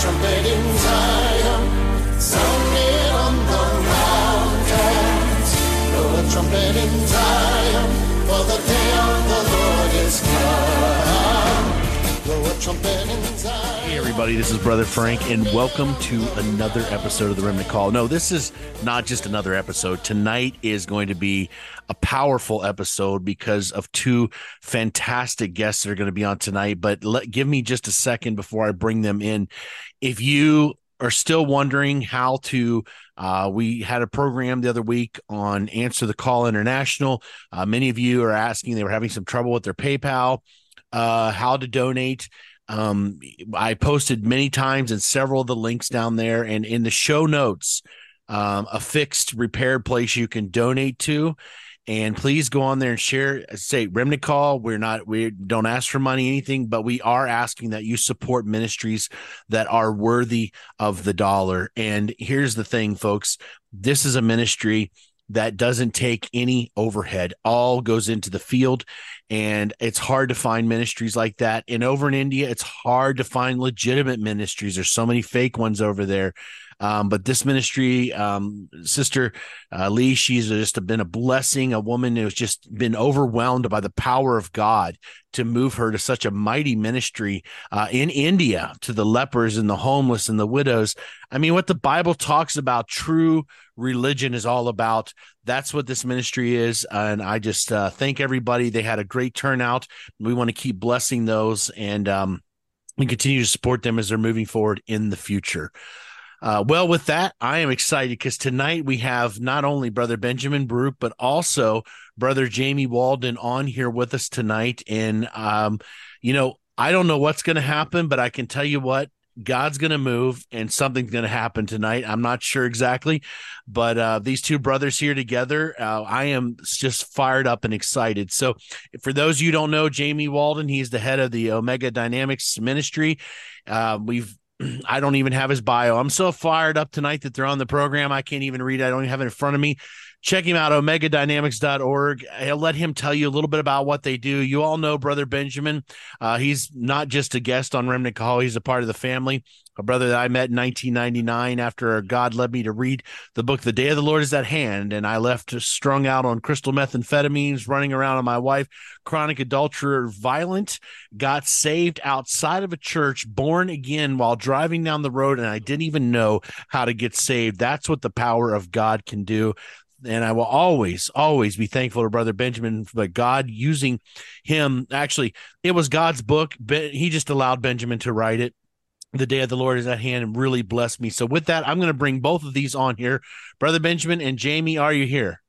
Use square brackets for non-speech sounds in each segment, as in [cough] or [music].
trumpet Hey, everybody, this is Brother Frank, and welcome to another episode of the Remnant Call. No, this is not just another episode. Tonight is going to be a powerful episode because of two fantastic guests that are going to be on tonight. But let, give me just a second before I bring them in. If you are still wondering how to, uh, we had a program the other week on Answer the Call International. Uh, many of you are asking, they were having some trouble with their PayPal, uh, how to donate. Um, I posted many times and several of the links down there and in the show notes, um, a fixed repaired place you can donate to. And please go on there and share. Say Remnant Call. We're not. We don't ask for money, anything, but we are asking that you support ministries that are worthy of the dollar. And here's the thing, folks. This is a ministry that doesn't take any overhead. All goes into the field and it's hard to find ministries like that. And over in india it's hard to find legitimate ministries. There's so many fake ones over there um, but this ministry, um, Sister uh, Lee, she's just been a blessing, a woman who's just been overwhelmed by the power of God to move her to such a mighty ministry uh, in India to the lepers and the homeless and the widows. I mean, what the Bible talks about true religion is all about. That's what this ministry is. And I just uh, thank everybody. They had a great turnout. We want to keep blessing those and um, we continue to support them as they're moving forward in the future. Uh, well, with that, I am excited because tonight we have not only Brother Benjamin Baruch, but also Brother Jamie Walden on here with us tonight. And, um, you know, I don't know what's going to happen, but I can tell you what, God's going to move and something's going to happen tonight. I'm not sure exactly, but uh, these two brothers here together, uh, I am just fired up and excited. So, for those you don't know, Jamie Walden, he's the head of the Omega Dynamics Ministry. Uh, we've I don't even have his bio. I'm so fired up tonight that they're on the program. I can't even read it. I don't even have it in front of me. Check him out, omegadynamics.org. I'll let him tell you a little bit about what they do. You all know Brother Benjamin. Uh, he's not just a guest on Remnant Call, he's a part of the family. A brother that I met in 1999 after God led me to read the book, The Day of the Lord is at Hand. And I left strung out on crystal methamphetamines, running around on my wife, chronic adulterer, violent, got saved outside of a church, born again while driving down the road. And I didn't even know how to get saved. That's what the power of God can do and I will always, always be thankful to Brother Benjamin for God using him. Actually, it was God's book, but he just allowed Benjamin to write it. The day of the Lord is at hand and really blessed me. So, with that, I'm going to bring both of these on here. Brother Benjamin and Jamie, are you here?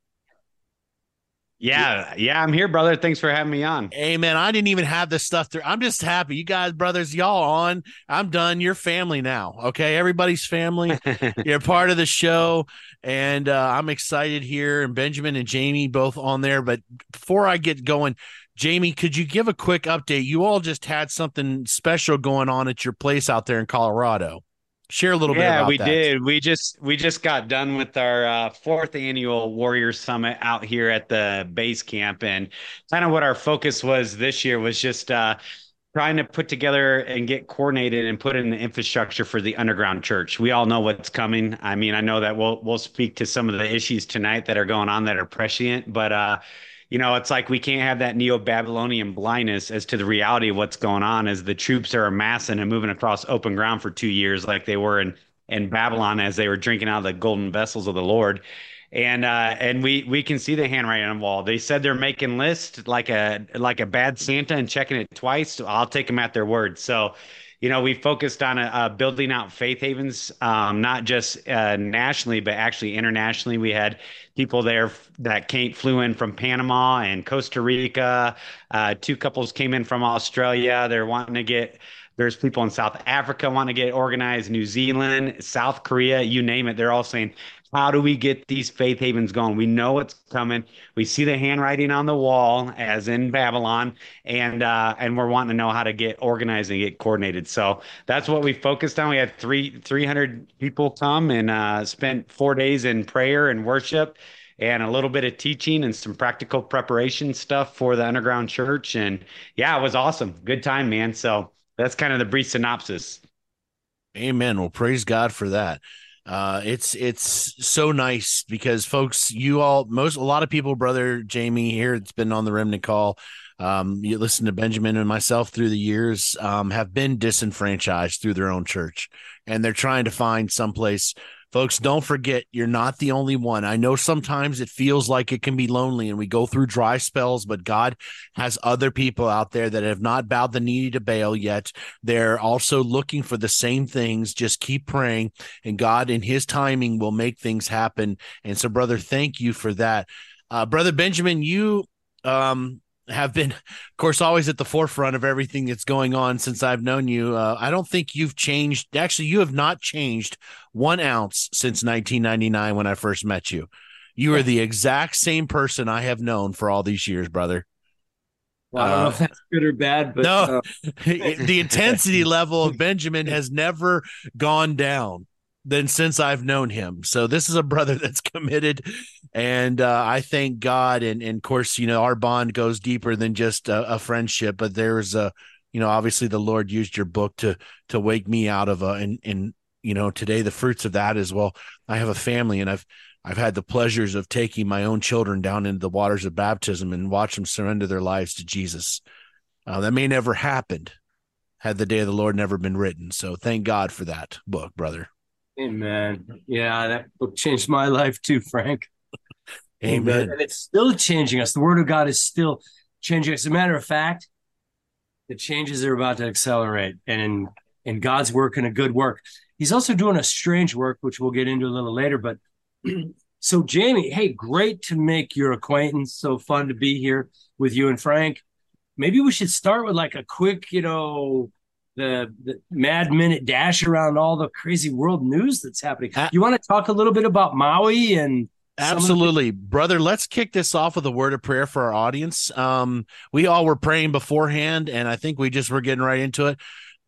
Yeah, yeah, I'm here, brother. Thanks for having me on. Hey, man, I didn't even have this stuff there. I'm just happy. You guys, brothers, y'all on. I'm done. You're family now. Okay. Everybody's family. [laughs] You're part of the show. And uh, I'm excited here. And Benjamin and Jamie both on there. But before I get going, Jamie, could you give a quick update? You all just had something special going on at your place out there in Colorado share a little yeah, bit we that. did. We just we just got done with our uh, fourth annual warrior summit out here at the base camp and kind of what our focus was this year was just uh, trying to put together and get coordinated and put in the infrastructure for the underground church. We all know what's coming. I mean i know that we'll we'll speak to some of the issues tonight that are going on that are prescient but uh you know, it's like we can't have that neo Babylonian blindness as to the reality of what's going on as the troops are amassing and moving across open ground for two years, like they were in, in Babylon as they were drinking out of the golden vessels of the Lord. And uh, and we we can see the handwriting on the wall. They said they're making lists like a like a bad Santa and checking it twice. So I'll take them at their word. So you know, we focused on uh, building out faith havens, um, not just uh, nationally, but actually internationally. We had people there that came flew in from Panama and Costa Rica. Uh, two couples came in from Australia. They're wanting to get. There's people in South Africa wanting to get organized, New Zealand, South Korea, you name it. They're all saying, how do we get these faith havens going? We know it's coming. We see the handwriting on the wall, as in Babylon, and uh, and we're wanting to know how to get organized and get coordinated. So that's what we focused on. We had three three hundred people come and uh, spent four days in prayer and worship, and a little bit of teaching and some practical preparation stuff for the underground church. And yeah, it was awesome. Good time, man. So that's kind of the brief synopsis. Amen. Well, praise God for that. Uh, it's it's so nice because folks, you all most a lot of people, brother Jamie here, it's been on the remnant call. Um, you listen to Benjamin and myself through the years, um, have been disenfranchised through their own church, and they're trying to find someplace Folks, don't forget you're not the only one. I know sometimes it feels like it can be lonely and we go through dry spells, but God has other people out there that have not bowed the knee to Baal yet. They're also looking for the same things. Just keep praying, and God, in His timing, will make things happen. And so, brother, thank you for that. Uh, brother Benjamin, you um, have been, of course, always at the forefront of everything that's going on since I've known you. Uh, I don't think you've changed. Actually, you have not changed one ounce since 1999 when I first met you. You are the exact same person I have known for all these years, brother. Well, I don't know if uh, that's good or bad, but no, uh... [laughs] the intensity [laughs] level of Benjamin has never gone down than since I've known him. So this is a brother [laughs] that's committed, and uh, I thank God. And, and of course, you know, our bond goes deeper than just a, a, friendship. But there's a, you know, obviously the Lord used your book to to wake me out of a, and and you know, today the fruits of that is well, I have a family, and I've I've had the pleasures of taking my own children down into the waters of baptism and watch them surrender their lives to Jesus. Uh, that may never happened had the day of the Lord never been written. So thank God for that book, brother. Amen. Yeah, that book changed my life too, Frank. Amen. And it's still changing us. The word of God is still changing us. As a matter of fact, the changes are about to accelerate and in, in God's work and a good work. He's also doing a strange work, which we'll get into a little later. But [clears throat] so, Jamie, hey, great to make your acquaintance. So fun to be here with you and Frank. Maybe we should start with like a quick, you know, the, the mad minute dash around all the crazy world news that's happening. You want to talk a little bit about Maui and Absolutely, the- brother. Let's kick this off with a word of prayer for our audience. Um, we all were praying beforehand, and I think we just were getting right into it.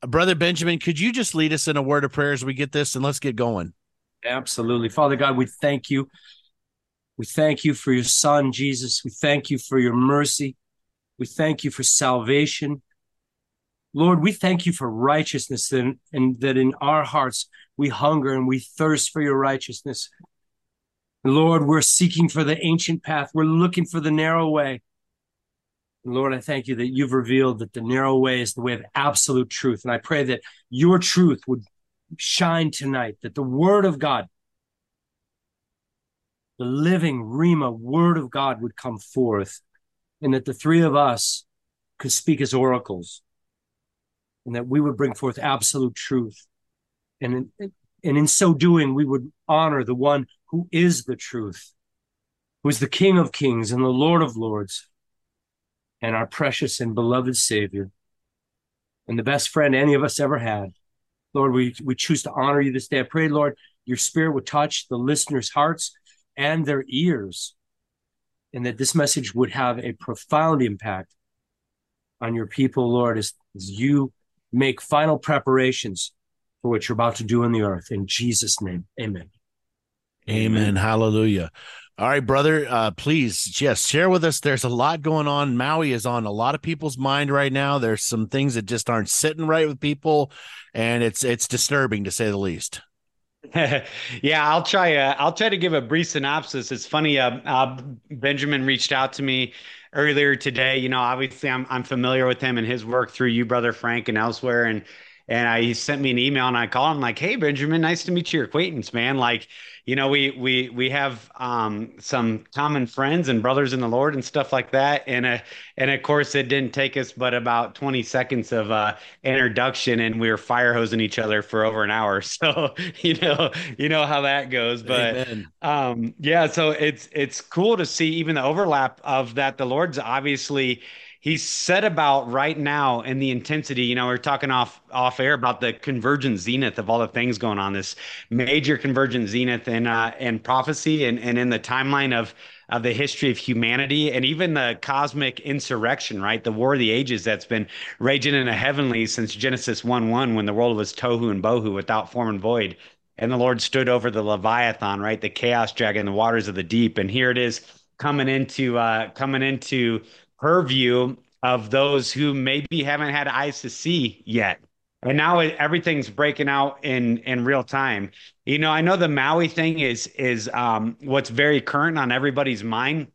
Brother Benjamin, could you just lead us in a word of prayer as we get this and let's get going? Absolutely. Father God, we thank you. We thank you for your son, Jesus. We thank you for your mercy. We thank you for salvation. Lord, we thank you for righteousness and, and that in our hearts we hunger and we thirst for your righteousness. Lord, we're seeking for the ancient path. We're looking for the narrow way. Lord, I thank you that you've revealed that the narrow way is the way of absolute truth. And I pray that your truth would shine tonight, that the word of God, the living Rhema word of God would come forth, and that the three of us could speak as oracles and that we would bring forth absolute truth. And in, and in so doing, we would honor the one who is the truth, who is the King of kings and the Lord of lords, and our precious and beloved Savior, and the best friend any of us ever had. Lord, we, we choose to honor you this day. I pray, Lord, your spirit would touch the listeners' hearts and their ears, and that this message would have a profound impact on your people, Lord, as, as you make final preparations for what you're about to do on the earth. In Jesus' name, amen. Amen. Hallelujah. All right, brother. Uh, please, yes, share with us. There's a lot going on. Maui is on a lot of people's mind right now. There's some things that just aren't sitting right with people, and it's it's disturbing to say the least. [laughs] yeah, I'll try. Uh, I'll try to give a brief synopsis. It's funny. Uh, uh, Benjamin reached out to me earlier today. You know, obviously I'm I'm familiar with him and his work through you, brother Frank, and elsewhere. And and I, he sent me an email and I called him like, "Hey, Benjamin, nice to meet your acquaintance, man. Like, you know, we we we have um, some common friends and brothers in the Lord and stuff like that. And uh, and of course, it didn't take us but about 20 seconds of uh, introduction, and we were fire hosing each other for over an hour. [laughs] So you know, you know how that goes. But um, yeah, so it's it's cool to see even the overlap of that. The Lord's obviously he's set about right now in the intensity you know we are talking off off air about the convergent zenith of all the things going on this major convergent zenith in uh prophecy and and in the timeline of of the history of humanity and even the cosmic insurrection right? The war of the ages that's been raging in the heavenly since genesis 1 1 when the world was tohu and bohu without form and void. And the lord stood over the leviathan right? The chaos dragon the waters of the deep. And here it is coming into uh coming into her view of those who maybe haven't had eyes to see yet. and now everything's breaking out in in real time. You know, I know the Maui thing is is um, what's very current on everybody's mind.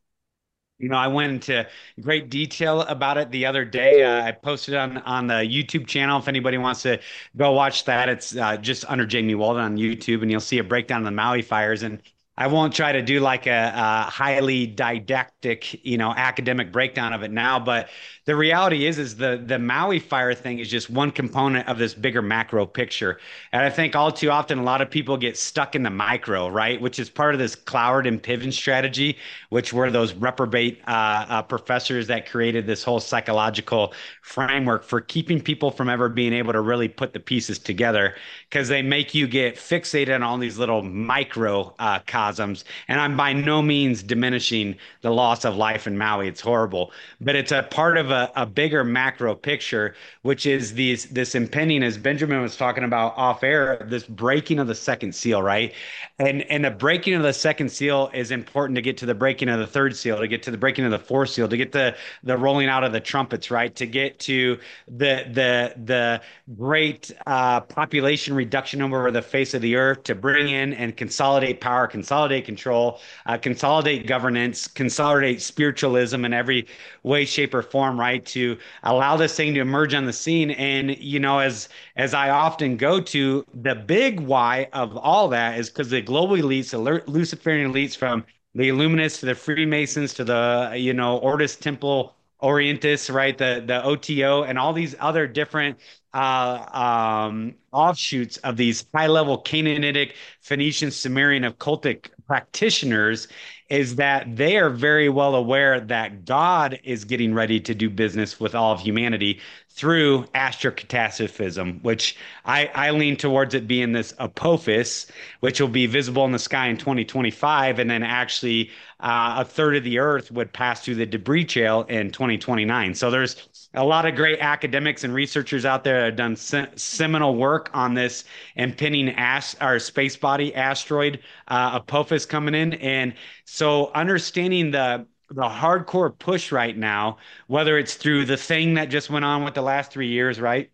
You know, I went into great detail about it the other day. Uh, I posted on on the YouTube channel. If anybody wants to go watch that, it's uh, just under Jamie Walden on YouTube, and you'll see a breakdown of the Maui fires. And I won't try to do like a, a, highly didactic, you know, academic breakdown of it now, but the reality is, is the the Maui fire thing is just one component of this bigger macro picture. And I think all too often a lot of people get stuck in the micro, right? Which is part of this Cloward and Piven strategy, which were those reprobate uh, uh, professors that created this whole psychological framework for keeping people from ever being able to really put the pieces together because they make you get fixated on all these little micro uh, cosms. And I'm by no means diminishing the loss of life in Maui. It's horrible, but it's a part of a a, bigger macro picture, which is these this impending, as Benjamin was talking about off air, this breaking of the second seal, right? And and the breaking of the second seal is important to get to the breaking of the third seal, to get to the breaking of the fourth seal, to get the the rolling out of the trumpets, right? To get to the the the great uh, population reduction over the face of the earth, to bring in and consolidate power, consolidate control, uh, consolidate governance, consolidate spiritualism in every way, shape, or form, right? To allow this thing to emerge on the scene. And, you know, as as I often go to, the big why of all that is because the global elites, the Luciferian elites from the Illuminists to the Freemasons to the, you know, Ordo Templi Orientis, right? The the OTO and all these other different uh, um, offshoots of these high level Canaanitic, Phoenician, Sumerian occultic practitioners is that they are very well aware that God is getting ready to do business with all of humanity through astrocatastrophism, which I, I lean towards it being this apophis, which will be visible in the sky in 2025, and then actually uh, a third of the Earth would pass through the debris trail in 2029. So there's a lot of great academics and researchers out there have done se- seminal work on this impending ast- or space body asteroid uh, Apophis coming in, and so understanding the the hardcore push right now, whether it's through the thing that just went on with the last three years, right?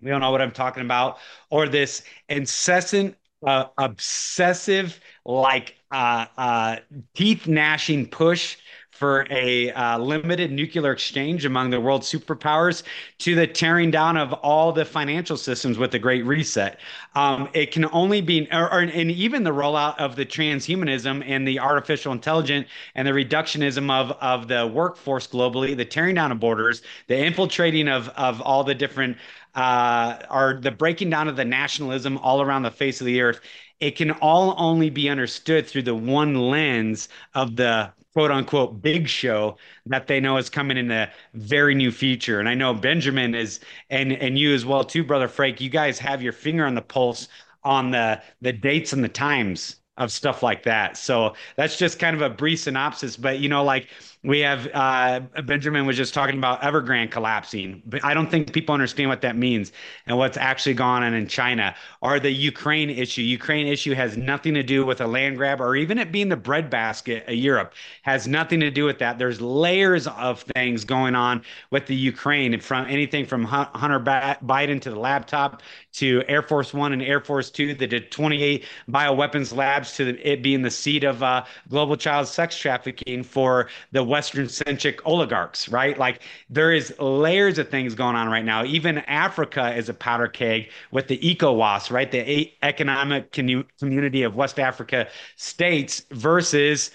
We don't know what I'm talking about, or this incessant, uh, obsessive, like uh, uh, teeth gnashing push for a uh, limited nuclear exchange among the world superpowers to the tearing down of all the financial systems with the Great Reset. Um, it can only be, or, or, and even the rollout of the transhumanism and the artificial intelligence and the reductionism of, of the workforce globally, the tearing down of borders, the infiltrating of, of all the different, uh, or the breaking down of the nationalism all around the face of the earth it can all only be understood through the one lens of the quote unquote big show that they know is coming in the very new future. And I know Benjamin is and and you as well too, brother Frank. You guys have your finger on the pulse on the the dates and the times of stuff like that. So that's just kind of a brief synopsis. But you know, like we have uh, Benjamin was just talking about Evergrande collapsing, but I don't think people understand what that means and what's actually gone on in China or the Ukraine issue. Ukraine issue has nothing to do with a land grab or even it being the breadbasket of Europe has nothing to do with that. There's layers of things going on with the Ukraine from anything from Hunter Biden to the laptop to Air Force One and Air Force Two, the 28 bioweapons labs to it being the seat of uh, global child sex trafficking for the Western centric oligarchs, right? Like there is layers of things going on right now. Even Africa is a powder keg with the ECOWAS, right? The economic community of West Africa states versus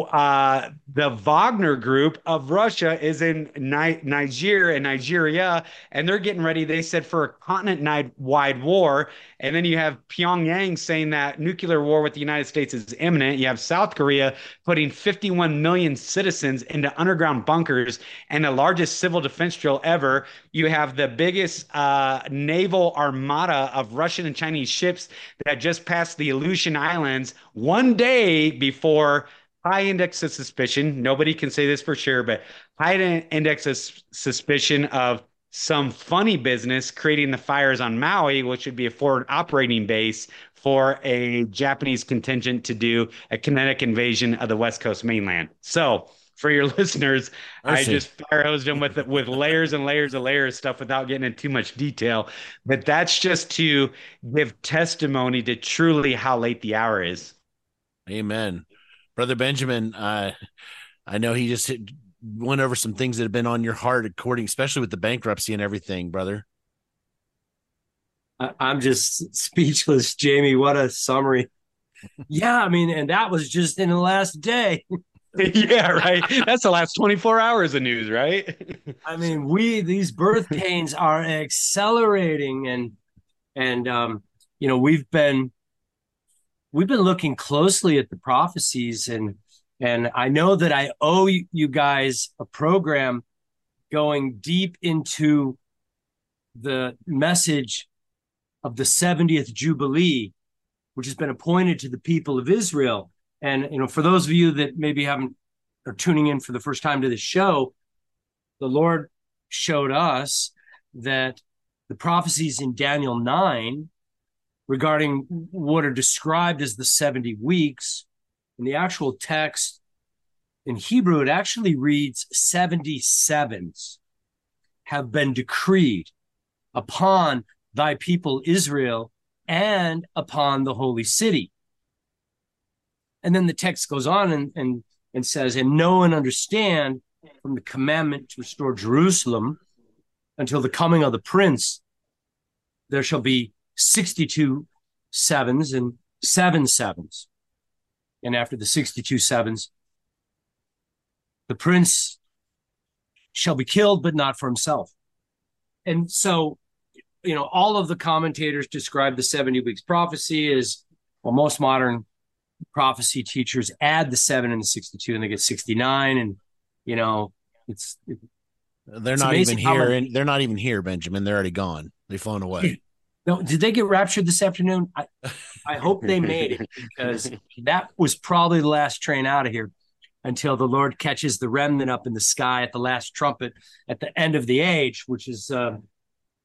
uh, the Wagner group of Russia is in Ni- Niger and Nigeria, and they're getting ready. They said for a continent-wide war, and then you have Pyongyang saying that nuclear war with the United States is imminent. You have South Korea putting 51 million citizens into underground bunkers and the largest civil defense drill ever. You have the biggest uh, naval armada of Russian and Chinese ships that just passed the Aleutian Islands one day before high index of suspicion. Nobody can say this for sure, but high index of suspicion of some funny business creating the fires on Maui, which would be a forward operating base for a Japanese contingent to do a kinetic invasion of the West Coast mainland. So, for your [laughs] listeners, I Mercy. just fire hosed them with with layers and layers of layers of stuff without getting into too much detail. But that's just to give testimony to truly how late the hour is. Amen. Brother Benjamin, uh, I know he just hit, went over some things that have been on your heart, according, especially with the bankruptcy and everything, brother. I, I'm just speechless, Jamie. What a summary. Yeah, I mean, and that was just in the last day. [laughs] yeah, right. That's the last 24 hours of news, right? [laughs] I mean, we these birth pains are accelerating, and and um, you know we've been we've been looking closely at the prophecies, and and I know that I owe you guys a program going deep into the message of the 70th Jubilee, which has been appointed to the people of Israel. And you know, for those of you that maybe haven't are tuning in for the first time to this show, the Lord showed us that the prophecies in Daniel 9 regarding mm-hmm. what are described as the 70 weeks in the actual text in Hebrew, it actually reads 77s have been decreed upon thy people Israel and upon the holy city. And then the text goes on and, and, and says, and know and understand from the commandment to restore Jerusalem until the coming of the prince, there shall be 62 sevens and seven sevens. And after the 62 sevens, the prince shall be killed, but not for himself. And so, you know, all of the commentators describe the 70 weeks prophecy as well, most modern prophecy teachers add the seven and the 62 and they get 69. And, you know, it's, it, They're It's not even here, and they're not even here, Benjamin. They're already gone. They've flown away. [laughs] no, did they get raptured this afternoon? I, I hope they made it because [laughs] that was probably the last train out of here until the Lord catches the remnant up in the sky at the last trumpet at the end of the age, which is, uh,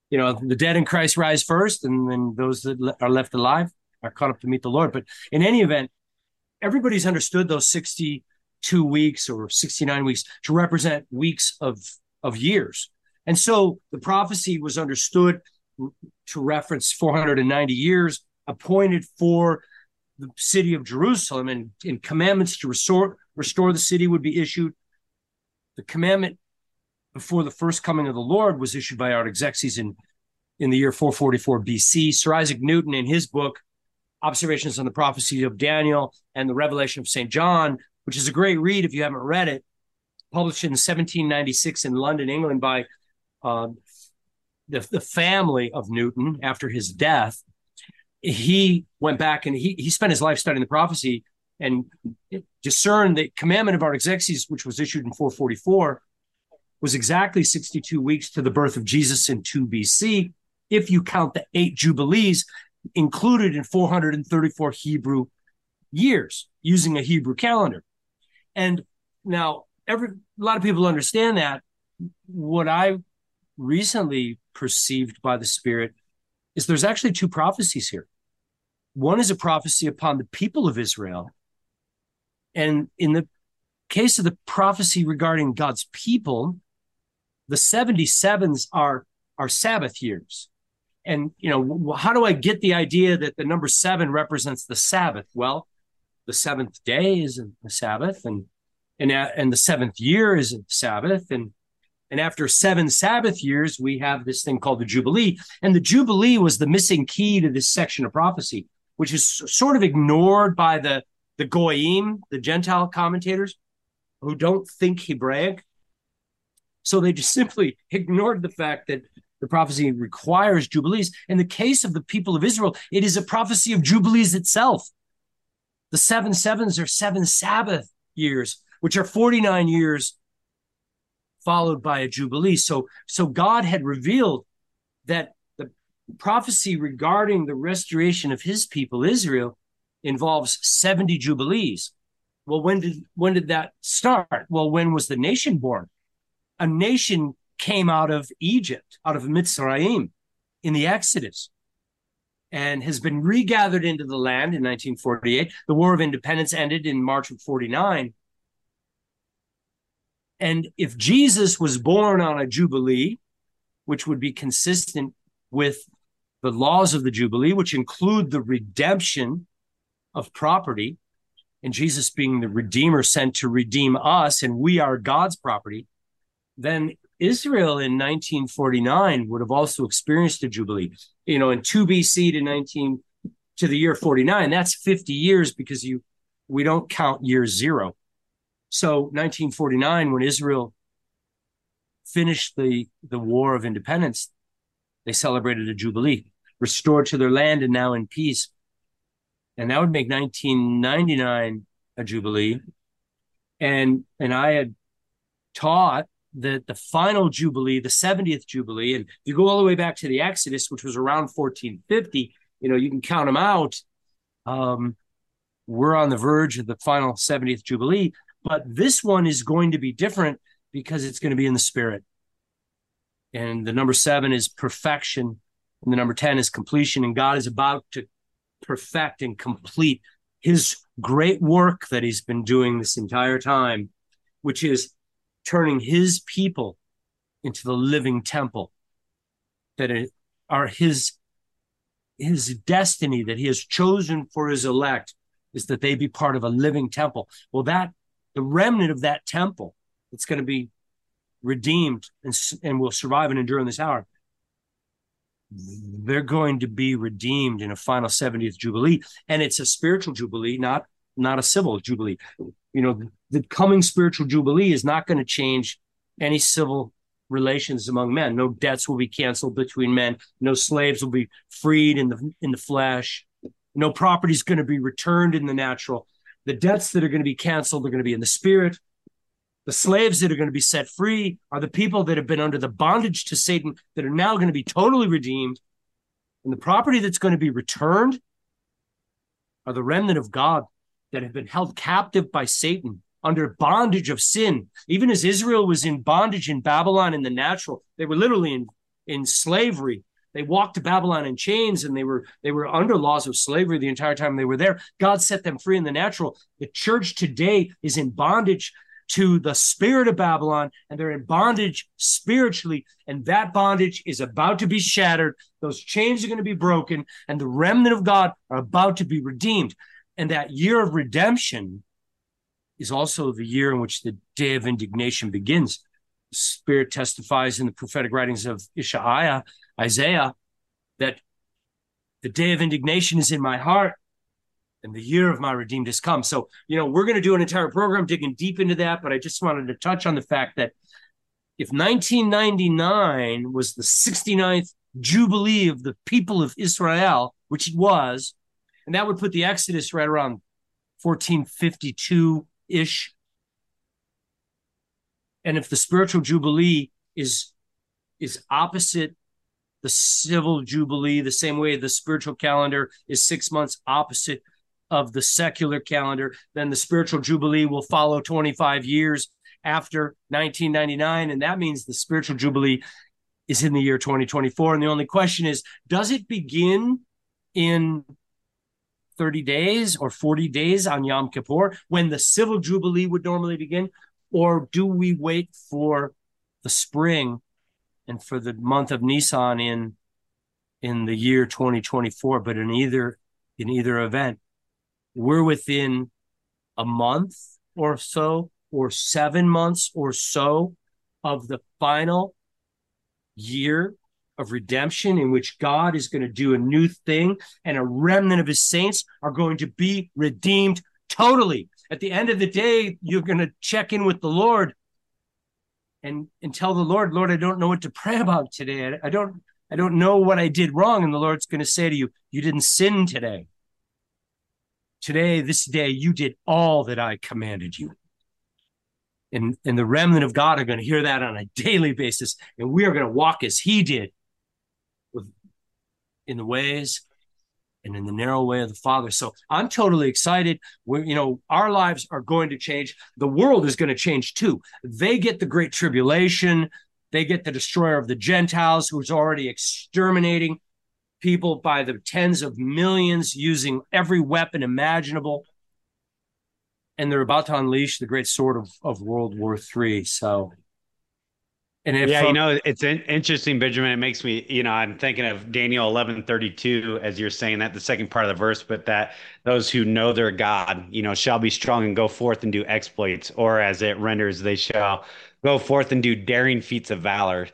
you know, the dead in Christ rise first, and then those that are left alive are caught up to meet the Lord. But in any event, everybody's understood those 62 weeks or 69 weeks to represent weeks of, of years. And so the prophecy was understood to reference 490 years appointed for the city of Jerusalem and, and commandments to restore restore the city would be issued. The commandment before the first coming of the Lord was issued by Artaxerxes in, in the year 444 BC. Sir Isaac Newton, in his book, Observations on the Prophecy of Daniel and the Revelation of St. John, which is a great read if you haven't read it, published in 1796 in London, England by uh, the, the family of Newton after his death. He went back and he, he spent his life studying the prophecy and discerned the commandment of Artaxerxes, which was issued in 444, was exactly 62 weeks to the birth of Jesus in 2 BC, if you count the eight jubilees included in 434 Hebrew years using a Hebrew calendar. And now every a lot of people understand that. What I recently perceived by the Spirit is there's actually two prophecies here. One is a prophecy upon the people of Israel. And in the case of the prophecy regarding God's people, the 77s are, are Sabbath years. And, you know, how do I get the idea that the number seven represents the Sabbath? Well, the seventh day is a Sabbath, and and uh, and the seventh year is a Sabbath, and and after seven Sabbath years, we have this thing called the Jubilee, and the Jubilee was the missing key to this section of prophecy, which is sort of ignored by the the goyim, the Gentile commentators, who don't think Hebraic. So they just [laughs] simply ignored the fact that the prophecy requires jubilees. In the case of the people of Israel, it is a prophecy of jubilees itself. The seven sevens are seven Sabbath years, which are 49 years followed by a jubilee. So, so God had revealed that the prophecy regarding the restoration of his people, Israel, involves 70 jubilees. Well, when did when did that start? Well, when was the nation born? A nation came out of Egypt, out of Mitzrayim in the Exodus, and has been regathered into the land in 1948. The War of Independence ended in March of 49. And if Jesus was born on a Jubilee, which would be consistent with the laws of the Jubilee, which include the redemption of property, and Jesus being the Redeemer sent to redeem us, and we are God's property, then Israel in 1949 would have also experienced a Jubilee. You know, in 2 BC to 19 to the year 49, that's 50 years because you we don't count year zero. So 1949, when Israel finished the, the War of Independence, they celebrated a jubilee, restored to their land and now in peace. And that would make 1999 a jubilee. And and I had taught that the final jubilee, the 70th jubilee, and if you go all the way back to the Exodus, which was around 1450, you know, you can count them out. Um, we're on the verge of the final 70th jubilee, but this one is going to be different because it's going to be in the spirit. And the number seven is perfection. And the number 10 is completion. And God is about to perfect and complete his great work that he's been doing this entire time, which is turning his people into the living temple that are his his destiny that he has chosen for his elect is that they be part of a living temple well that the remnant of that temple that's going to be redeemed and, and will survive and endure in this hour they're going to be redeemed in a final 70th jubilee. And it's a spiritual jubilee not not a civil jubilee. You know the coming spiritual jubilee is not going to change any civil relations among men. No debts will be canceled between men. No slaves will be freed in the in the flesh. No property is going to be returned in the natural the debts that are going to be canceled are going to be in the spirit the slaves that are going to be set free are the people that have been under the bondage to Satan that are now going to be totally redeemed. And the property that's going to be returned are the remnant of God that have been held captive by Satan under bondage of sin. Even as Israel was in bondage in Babylon in the natural, they were literally in, in slavery. They walked to Babylon in chains and they were they were under laws of slavery the entire time they were there. God set them free in the natural. The church today is in bondage to the spirit of Babylon and they're in bondage spiritually. And that bondage is about to be shattered. Those chains are going to be broken and the remnant of God are about to be redeemed. And that year of redemption is also the year in which the day of indignation begins. Spirit testifies in the prophetic writings of Isaiah, Isaiah, that the day of indignation is in my heart and the year of my redeemed has come. So, you know, we're going to do an entire program digging deep into that, but I just wanted to touch on the fact that if 1999 was the 69th Jubilee of the people of Israel, which it was, and that would put the Exodus right around 1452 ish. And if the spiritual Jubilee is is opposite the civil jubilee the same way the spiritual calendar is six months opposite of the secular calendar. Then the spiritual jubilee will follow 25 years after 1999. And that means the spiritual jubilee is in the year 2024. And the only question is does it begin in 30 days or 40 days on Yom Kippur when the civil jubilee would normally begin? Or do we wait for the spring and for the month of Nisan in in the year 2024? But in either in either event, we're within a month or so, or seven months or so of the final year of redemption in which God is going to do a new thing and a remnant of his saints are going to be redeemed totally. At the end of the day, you're going to check in with the Lord and and tell the Lord, Lord, I don't know what to pray about today. I, I don't I don't know what I did wrong and the Lord's going to say to you, you didn't sin today. Today, this day, you did all that I commanded you. And, and the remnant of God are going to hear that on a daily basis. And we are going to walk as he did with, in the ways and in the narrow way of the Father. So I'm totally excited. We, you know, our lives are going to change. The world is going to change too. They get the great tribulation. They get the destroyer of the Gentiles who's already exterminating people by the tens of millions using every weapon imaginable. and they're about to unleash the great sword of, of World War Three. So, and if, yeah, you know, it's interesting, Benjamin. It makes me, you know, I'm thinking of Daniel 11, 32, as you're saying that the second part of the verse, but that those who know their God, you know, shall be strong and go forth and do exploits, or as it renders, they shall go forth and do daring feats of valor.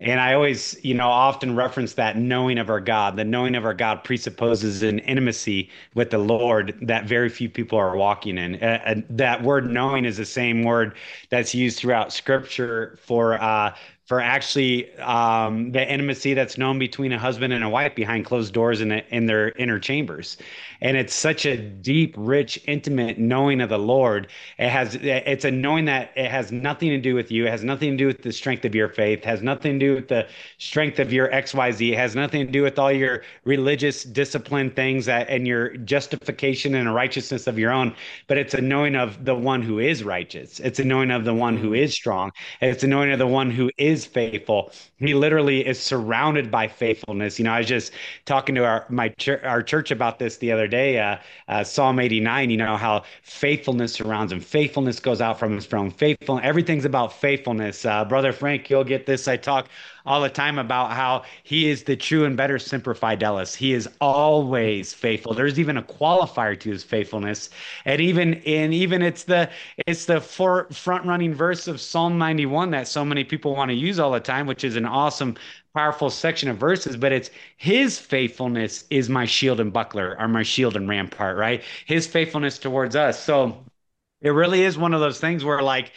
And I always, you know, often reference that knowing of our God. The knowing of our God presupposes an intimacy with the Lord that very few people are walking in. Uh, that word knowing is the same word that's used throughout scripture for uh, for actually um, the intimacy that's known between a husband and a wife behind closed doors in, in their inner chambers. And it's such a deep, rich, intimate knowing of the Lord. It has, it's a knowing that it has nothing to do with you. It has nothing to do with the strength of your faith. It has nothing to do with the strength of your XYZ. It has nothing to do with all your religious discipline things that and your justification and a righteousness of your own. But it's a knowing of the one who is righteous. It's a knowing of the one who is strong. It's a knowing of the one who is is faithful. He literally is surrounded by faithfulness. You know, I was just talking to our my our church about this the other day. Uh, uh, Psalm 89. You know how faithfulness surrounds him. Faithfulness goes out from his throne. Faithful. Everything's about faithfulness. Uh, Brother Frank, you'll get this. I talk all the time about how he is the true and better semper fidelis. He is always faithful. There's even a qualifier to his faithfulness, and even in even it's the it's the for, front running verse of Psalm 91 that so many people want to use all the time, which is an awesome powerful section of verses, but it's his faithfulness is my shield and buckler, or my shield and rampart, right? His faithfulness towards us. So it really is one of those things where like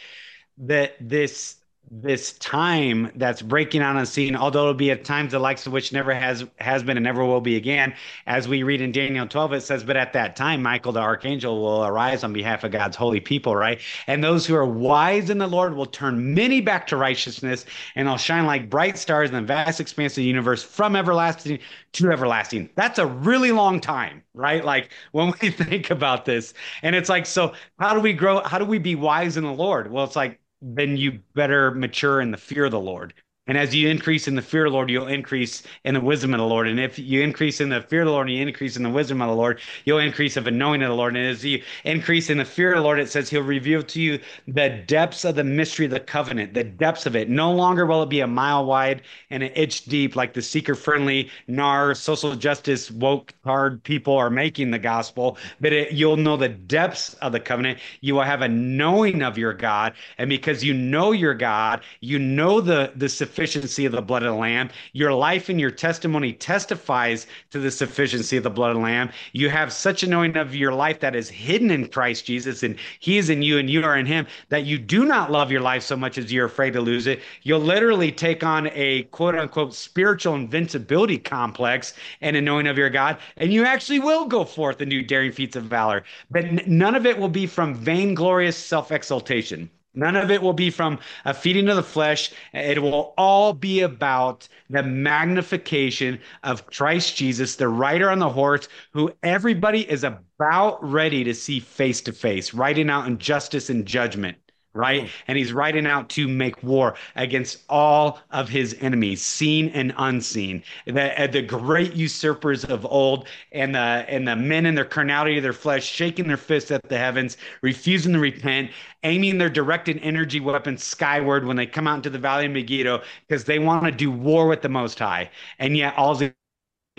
that this this time that's breaking on a scene, although it'll be at times the likes of which never has has been and never will be again. As we read in Daniel 12, it says, But at that time, Michael the archangel will arise on behalf of God's holy people, right? And those who are wise in the Lord will turn many back to righteousness, and they'll shine like bright stars in the vast expanse of the universe from everlasting to everlasting. That's a really long time, right? Like when we [laughs] think about this. And it's like, so how do we grow? How do we be wise in the Lord? Well, it's like then you better mature in the fear of the Lord. And as you increase in the fear of the Lord, you'll increase in the wisdom of the Lord. And if you increase in the fear of the Lord and you increase in the wisdom of the Lord, you'll increase of a knowing of the Lord. And as you increase in the fear of the Lord, it says he'll reveal to you the depths of the mystery of the covenant, the depths of it. No longer will it be a mile wide and an inch deep like the seeker friendly, NAR, social justice, woke hard people are making the gospel, but it, you'll know the depths of the covenant. You will have a knowing of your God. And because you know your God, you know the, the sufficiency of the blood of the Lamb. Your life and your testimony testifies to the sufficiency of the blood of the Lamb. You have such anointing of your life that is hidden in Christ Jesus, and He is in you, and you are in Him, that you do not love your life so much as you're afraid to lose it. You'll literally take on a quote unquote spiritual invincibility complex and anointing of your God, and you actually will go forth and do daring feats of valor. But n- none of it will be from vainglorious self exaltation. None of it will be from a feeding of the flesh. It will all be about the magnification of Christ Jesus, the rider on the horse, who everybody is about ready to see face to face, riding out in justice and judgment right? And he's riding out to make war against all of his enemies, seen and unseen. The, uh, the great usurpers of old and the and the men in their carnality of their flesh, shaking their fists at the heavens, refusing to repent, aiming their directed energy weapons skyward when they come out into the valley of Megiddo because they want to do war with the Most High. And yet all he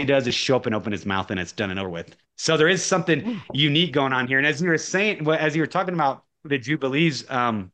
does is show up and open his mouth and it's done and over with. So there is something unique going on here. And as you were saying, as you were talking about the Jubilees, um,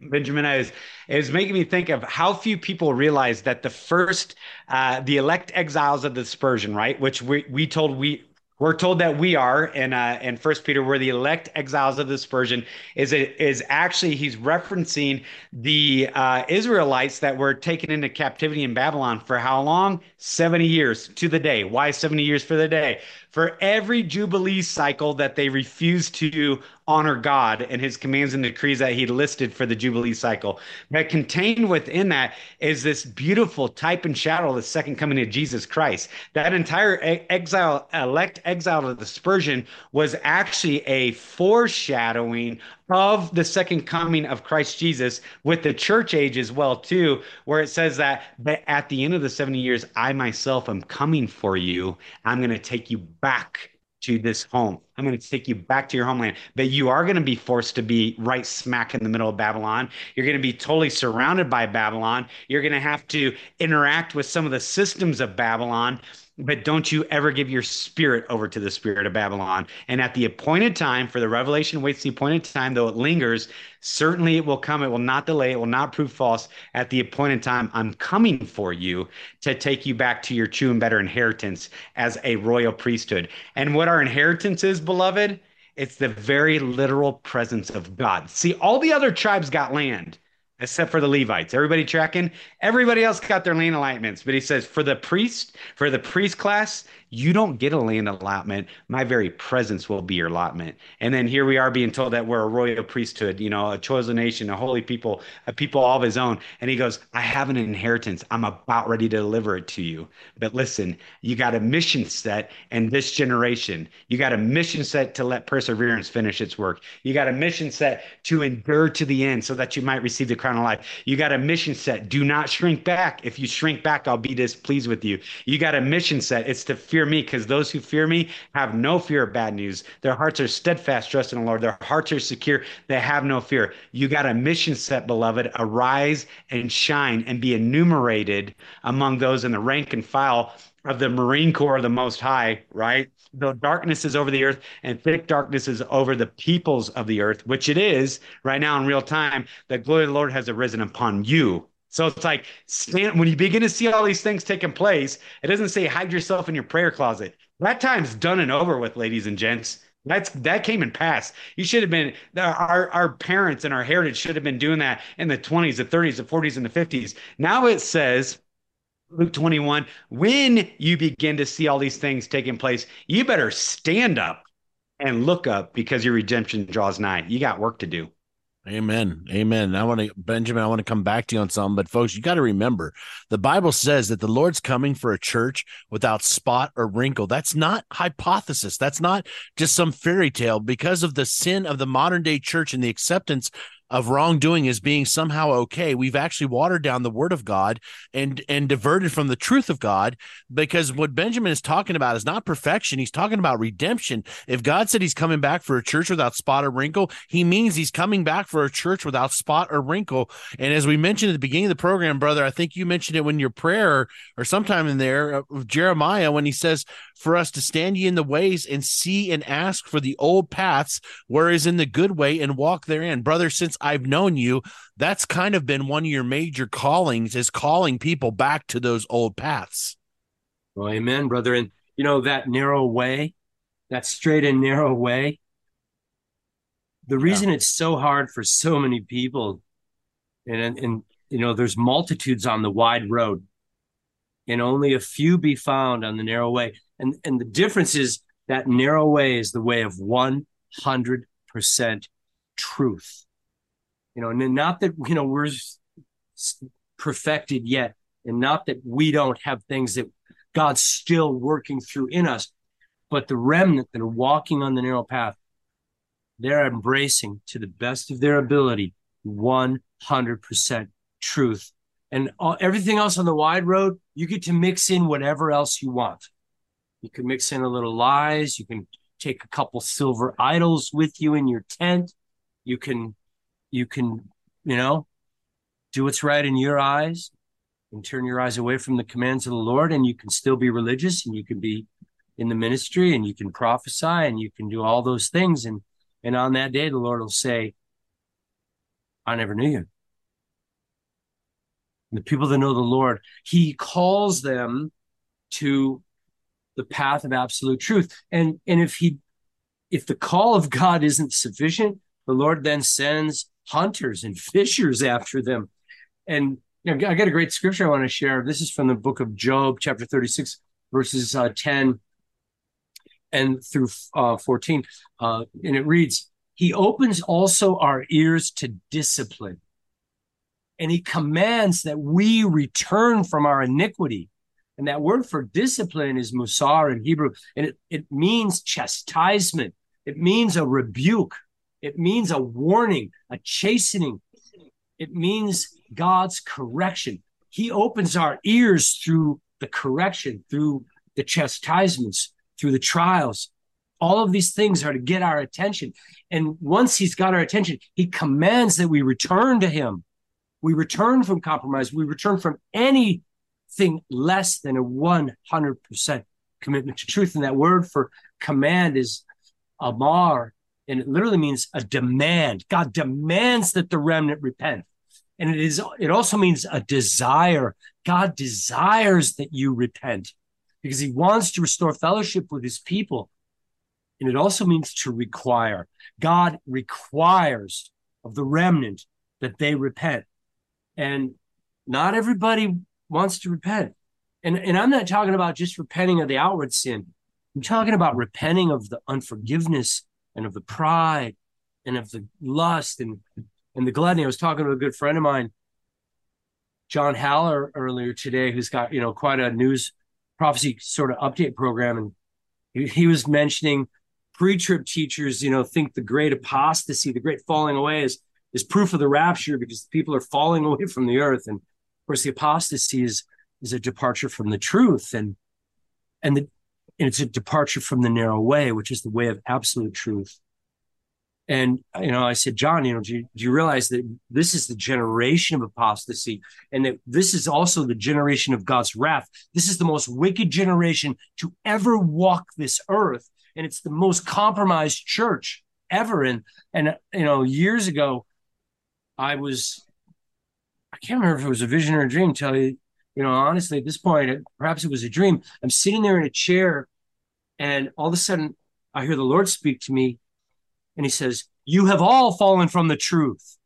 Benjamin, is is making me think of how few people realize that the first, uh, the elect exiles of the dispersion, right? Which we we told we we're told that we are in uh, in First Peter, we're the elect exiles of the dispersion. Is it is actually he's referencing the uh, Israelites that were taken into captivity in Babylon for how long? Seventy years to the day. Why seventy years for the day? For every jubilee cycle that they refused to honor God and his commands and decrees that he listed for the Jubilee cycle. But contained within that is this beautiful type and shadow of the second coming of Jesus Christ. That entire exile, elect exile of dispersion was actually a foreshadowing of the second coming of Christ Jesus with the church age as well too where it says that but at the end of the 70 years I myself am coming for you I'm going to take you back to this home. I'm going to take you back to your homeland. But you are going to be forced to be right smack in the middle of Babylon. You're going to be totally surrounded by Babylon. You're going to have to interact with some of the systems of Babylon but don't you ever give your spirit over to the spirit of Babylon. And at the appointed time, for the revelation waits the appointed time, though it lingers, certainly it will come. It will not delay. It will not prove false. At the appointed time, I'm coming for you to take you back to your true and better inheritance as a royal priesthood. And what our inheritance is, beloved, it's the very literal presence of God. See, all the other tribes got land except for the Levites. Everybody tracking? Everybody else got their lane alignments. But he says, for the priest, for the priest class, you don't get a land allotment. My very presence will be your allotment. And then here we are being told that we're a royal priesthood, you know, a chosen nation, a holy people, a people all of his own. And he goes, I have an inheritance. I'm about ready to deliver it to you. But listen, you got a mission set in this generation. You got a mission set to let perseverance finish its work. You got a mission set to endure to the end so that you might receive the crown of life. You got a mission set. Do not shrink back. If you shrink back, I'll be displeased with you. You got a mission set. It's to fear fear me, because those who fear me have no fear of bad news. Their hearts are steadfast, trust in the Lord. Their hearts are secure. They have no fear. You got a mission set, beloved. Arise and shine and be enumerated among those in the rank and file of the Marine Corps of the Most High, right? Though darkness is over the earth and thick darkness is over the peoples of the earth, which it is right now in real time, the glory of the Lord has arisen upon you. So it's like stand when you begin to see all these things taking place, it doesn't say hide yourself in your prayer closet. That time's done and over with, ladies and gents. That's that came and passed. You should have been our our parents and our heritage should have been doing that in the 20s, the 30s, the 40s, and the 50s. Now it says Luke 21, when you begin to see all these things taking place, you better stand up and look up because your redemption draws nigh. You got work to do. Amen. Amen. I want to, Benjamin, I want to come back to you on something, but folks, you got to remember the Bible says that the Lord's coming for a church without spot or wrinkle. That's not hypothesis. That's not just some fairy tale because of the sin of the modern day church and the acceptance of wrongdoing as being somehow okay. We've actually watered down the word of God and and diverted from the truth of God because what Benjamin is talking about is not perfection. He's talking about redemption. If God said he's coming back for a church without spot or wrinkle, he means he's coming back for a church without spot or wrinkle. And as we mentioned at the beginning of the program, brother, I think you mentioned it when your prayer or sometime in there, uh, Jeremiah, when he says, for us to stand ye in the ways and see and ask for the old paths, whereas in the good way and walk therein. Brother, since I've known you, that's kind of been one of your major callings is calling people back to those old paths. Well, amen, brother. And you know, that narrow way, that straight and narrow way, the reason yeah. it's so hard for so many people, and and you know, there's multitudes on the wide road, and only a few be found on the narrow way. And and the difference is that narrow way is the way of 100% truth you know, and not that, you know, we're perfected yet, and not that we don't have things that God's still working through in us, but the remnant that are walking on the narrow path, they're embracing to the best of their ability 100% truth. And all, everything else on the wide road, you get to mix in whatever else you want. You can mix in a little lies. You can take a couple silver idols with you in your tent. You can you can, you know, do what's right in your eyes and turn your eyes away from the commands of the Lord, and you can still be religious and you can be in the ministry and you can prophesy and you can do all those things. And and on that day, the Lord will say, I never knew you. And the people that know the Lord, He calls them to the path of absolute truth. And and if he if the call of God isn't sufficient, the Lord then sends hunters and [laughs] fishers after them. And you know, I got a great scripture I want to share. This is from the book of Job, chapter 36, verses uh, 10 and through uh, 14. Uh, and it reads, He opens also our ears to discipline, and He commands that we return from our iniquity. And that word for discipline is musar in Hebrew, and it, it means chastisement, it means a rebuke. It means a warning, a chastening. It means God's correction. He opens our ears through the correction, through the chastisements, through the trials. all of these things are to get our attention. And once he's got our attention, he commands that we return to him. We return from compromise. We return from anything less than a 100% commitment to truth. And that word for command is amar, and it literally means a demand. God demands that the remnant repent. And it is it also means a desire. God desires that you repent because he wants to restore fellowship with his people. And it also means to require. God requires of the remnant that they repent. And not everybody wants to repent. And, and I'm not talking about just repenting of the outward sin. I'm talking about repenting of the unforgiveness and of the pride and of the lust and, and the gluttony. I was talking to a good friend of mine, John Haller, earlier today, who's got, you know, quite a news prophecy sort of update program. And he, he was mentioning pre-trip teachers, you know, think the great apostasy, the great falling away is is proof of the rapture because people are falling [laughs] away from the earth. And of course, the apostasy is is a departure from the truth, and and the and it's a departure from the narrow way, which is the way of absolute truth. And you know, I said, John, you know, do you, do you realize that this is the generation of apostasy, and that this is also the generation of God's wrath? This is the most wicked generation to ever walk this earth and it's the most compromised church ever. And and you know, years ago, I was I can't remember if it was a vision or a dream. Tell you, you know, honestly, at this point, perhaps it was a dream. I'm sitting there in a chair, and all of a sudden, I hear the Lord speak to me, and He says, "You have all fallen from the truth."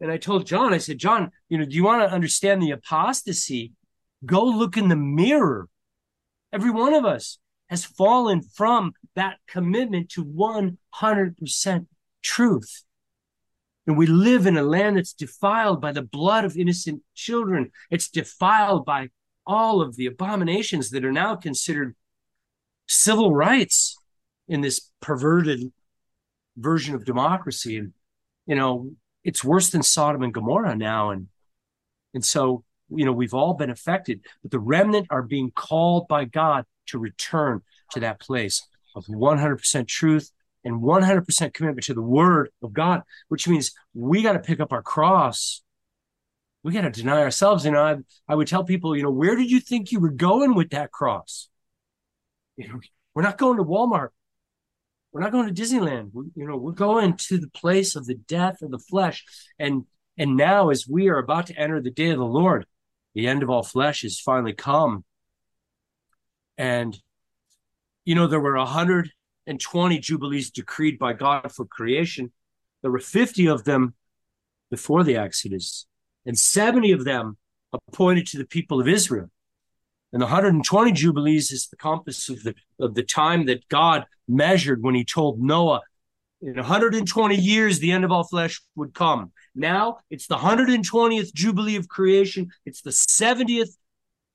And I told John, I said, John, you know, do you want to understand the apostasy? Go look in the mirror. Every one of us has fallen from that commitment to 100% truth. And we live in a land that's defiled by the blood of innocent children. It's defiled by all of the abominations that are now considered civil rights in this perverted version of democracy. And, you know, it's worse than Sodom and Gomorrah now. And, and so, you know, we've all been affected, but the remnant are being called by God to return to that place of 100% truth and 100% commitment to the word of God, which means we got to pick up our cross. We got to deny ourselves. You know, I, I would tell people, you know, where did you think you were going with that cross? You know, we're not going to Walmart. We're not going to Disneyland. We, you know, we're going to the place of the death of the flesh. And and now, as we are about to enter the day of the Lord, the end of all flesh has finally come. And, you know, there were 120 Jubilees decreed by God for creation. There were 50 of them before the Exodus, and 70 of them appointed to the people of Israel. And the 120 Jubilees is the compass of the, of the time that God measured when he told Noah, in 120 years, the end of all flesh would come. Now it's the 120th Jubilee of creation. It's the 70th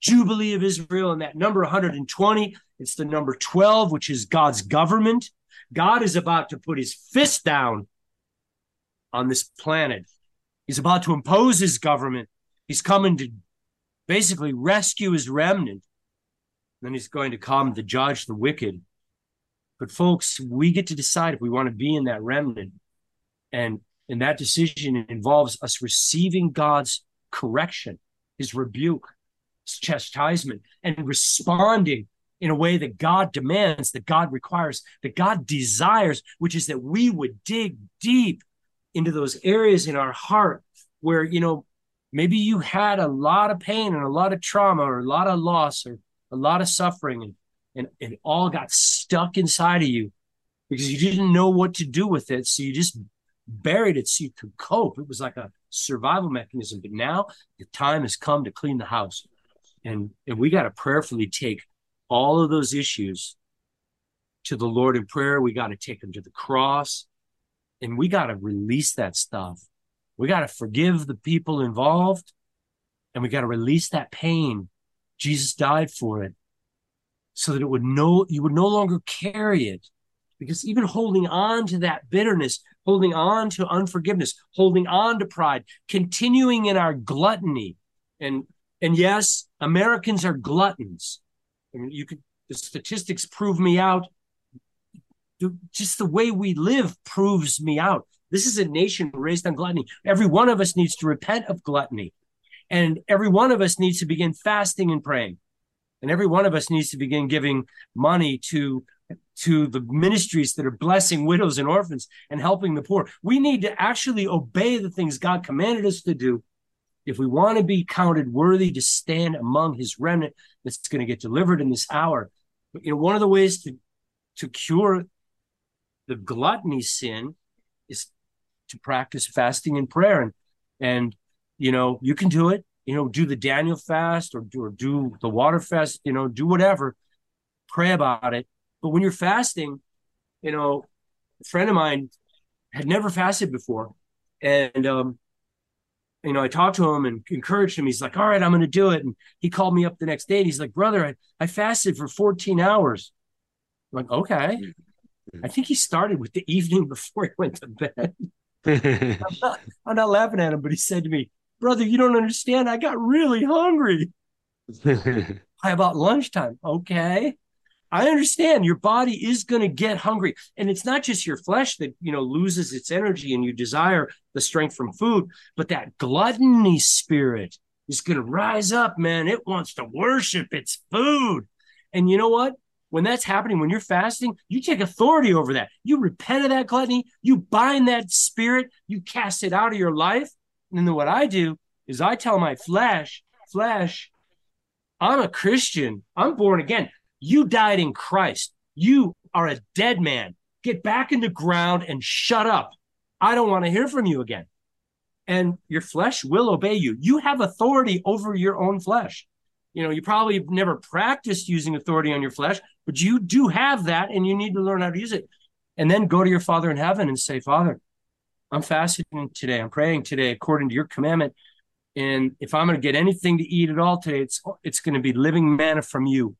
Jubilee of Israel, and that number 120, it's the number 12, which is God's government. God is about to put his fist down on this planet. He's about to impose his government. He's coming to basically rescue his remnant. Then he's going to come to judge the wicked. But folks, we get to decide if we want to be in that remnant. And and that decision involves us receiving God's correction, his rebuke, his chastisement and responding in a way that God demands, that God requires, that God desires, which is that we would dig deep into those areas in our heart where, you know, maybe you had a lot of pain and a lot of trauma or a lot of loss or a lot of suffering and, and it all got stuck inside of you because you didn't know what to do with it. So you just buried it so you could cope. It was like a survival mechanism. But now the time has come to clean the house and and we got to prayerfully take all of those issues to the Lord in prayer. We got to take them to the cross, and we got to release that stuff. We got to forgive the people involved, and we got to release that pain. Jesus died for it, so that it would no you would no longer carry it. Because even holding on to that bitterness, holding on to unforgiveness, holding on to pride, continuing in our gluttony, and and yes, Americans are gluttons. I mean, you could the statistics prove me out just the way we live proves me out. This is a nation raised on gluttony. Every one of us needs to repent of gluttony. And every one of us needs to begin fasting and praying. And every one of us needs to begin giving money to to the ministries that are blessing widows and orphans and helping the poor. We need to actually obey the things God commanded us to do if we want to be counted worthy to stand among his remnant that's going to get delivered in this hour. You know, one of the ways to to cure the gluttony sin to practice fasting and prayer. And and you know you can do it you know do the daniel fast or, or do the water fast you know do whatever pray about it. But when you're fasting you know a friend of mine had never fasted before. And um you know i talked to him and encouraged him. He's like all right i'm going to do it. And he called me up the next day and he's like brother i, I fasted for 14 hours. I'm like okay. I think he started with the [laughs] evening before he went to bed. I'm, not, I'm not laughing at him, but he said to me, Brother, you don't understand. I got really hungry. [laughs] By about lunchtime. Okay. I understand your body is going to get hungry. And it's not just your flesh that, you know, loses its energy and you desire the strength from food, but that gluttony spirit is going to rise up, man. It wants to worship its food. And you know what? When that's happening, when you're fasting, you take authority over that. You repent of that gluttony, you bind that spirit, you cast it out of your life. And then what I do is I tell my flesh, flesh, I'm a Christian. I'm born again. You died in Christ. You are a dead man. Get back in the ground and shut up. I don't want to hear from you again. And your flesh will obey you. You have authority over your own flesh. You know, you probably never practiced using authority on your flesh, but you do have that and you need to learn how to use it. And then go to your Father in heaven and say, Father, I'm fasting today. I'm praying today according to your commandment. And if I'm going to get anything to eat at all today, it's it's going to be living manna from you.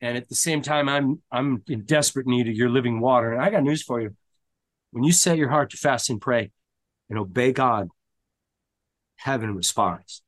And at the same time, I'm I'm in desperate need of your living water. And I got news for you. When you set your heart to fast and pray and obey God, heaven responds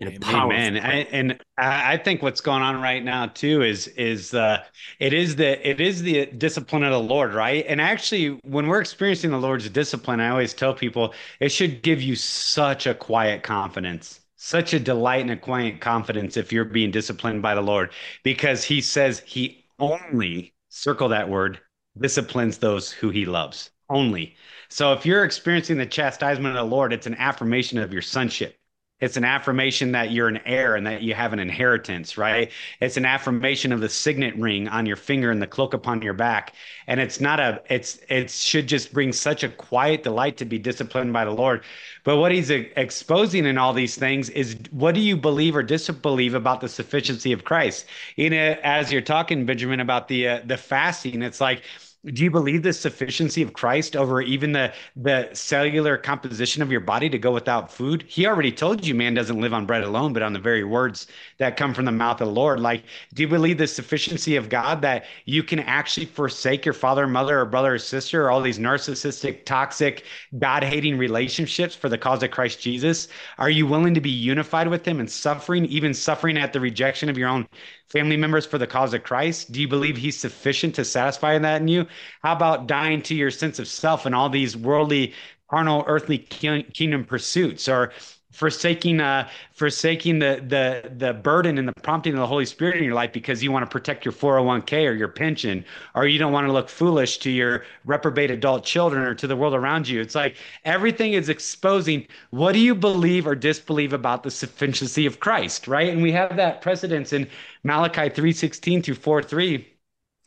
in a powerful Amen. I, and I think what's going on right now too is is uh, it is the it is the discipline of the Lord, right? And actually, when we're experiencing the Lord's discipline, I always tell people it should give you such a quiet confidence, such a delight and a quiet confidence if you're being disciplined by the Lord, because He says He only circle that word disciplines those who He loves only. So if you're experiencing the chastisement of the Lord, it's an affirmation of your sonship it's an affirmation that you're an heir and that you have an inheritance, right? It's an affirmation of the signet ring on your finger and the cloak upon your back. And it's not a, it's, it should just bring such a quiet delight to be disciplined by the Lord. But what he's exposing in all these things is what do you believe or disbelieve about the sufficiency of Christ? You know, as you're talking, Benjamin, about the, uh, the fasting, it's like, do you believe the sufficiency of Christ over even the the cellular composition of your body to go without food? He already told you man doesn't live on bread alone, but on the very words that come from the mouth of the Lord. Like, do you believe the sufficiency of God that you can actually forsake your father, mother, or brother or sister, or all these narcissistic, toxic, God-hating relationships for the cause of Christ Jesus? Are you willing to be unified with him and suffering, even suffering at the rejection of your own family members for the cause of Christ? Do you believe he's sufficient to satisfy that in you? How about dying to your sense of self and all these worldly, carnal, earthly kingdom pursuits? Or forsaking uh forsaking the the the burden and the prompting of the holy spirit in your life because you want to protect your 401k or your pension or you don't want to look foolish to your reprobate adult children or to the world around you. It's like everything is exposing what do you believe or disbelieve about the sufficiency of christ right? And we have that precedence in malachi 316 through 4 3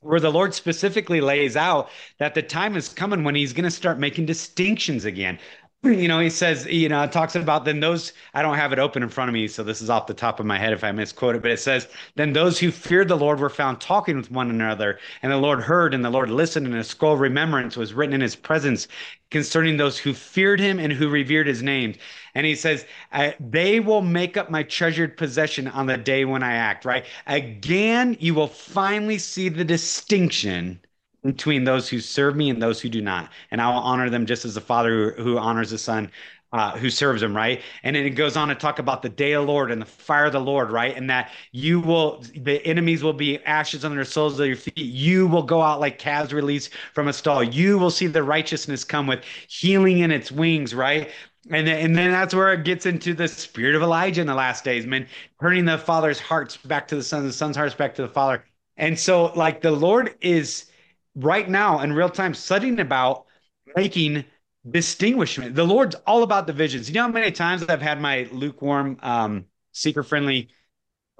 where the Lord specifically lays out that the time is coming when he's going to start making distinctions again [clears throat] you know, he says, you know, talks about then those, I don't have it open in front of me, so this is off the top of my head if I misquote it, but it says, then those who feared the Lord were found talking with one another, and the Lord heard, and the Lord listened, and a scroll of remembrance was written in his presence concerning those who feared him and who revered his name. And he says, they will make up my treasured possession on the day when I act, right? Again, you will finally see the distinction between those who serve me and those who do not. And I will honor them just as the Father who, who honors the Son uh, who serves him, right? And then it goes on to talk about the day of the Lord and the fire of the Lord, right? And that you will, the enemies will be ashes under the soles of your feet. You will go out like calves released from a stall. You will see the righteousness come with healing in its wings, right? And then, and then that's where it gets into the spirit of Elijah in the last days, man, turning the father's hearts back to the son, the son's hearts back to the father. And so, like, the Lord is right now in real time studying about making distinguishment. The Lord's all about divisions. You know how many times I've had my lukewarm, um, seeker friendly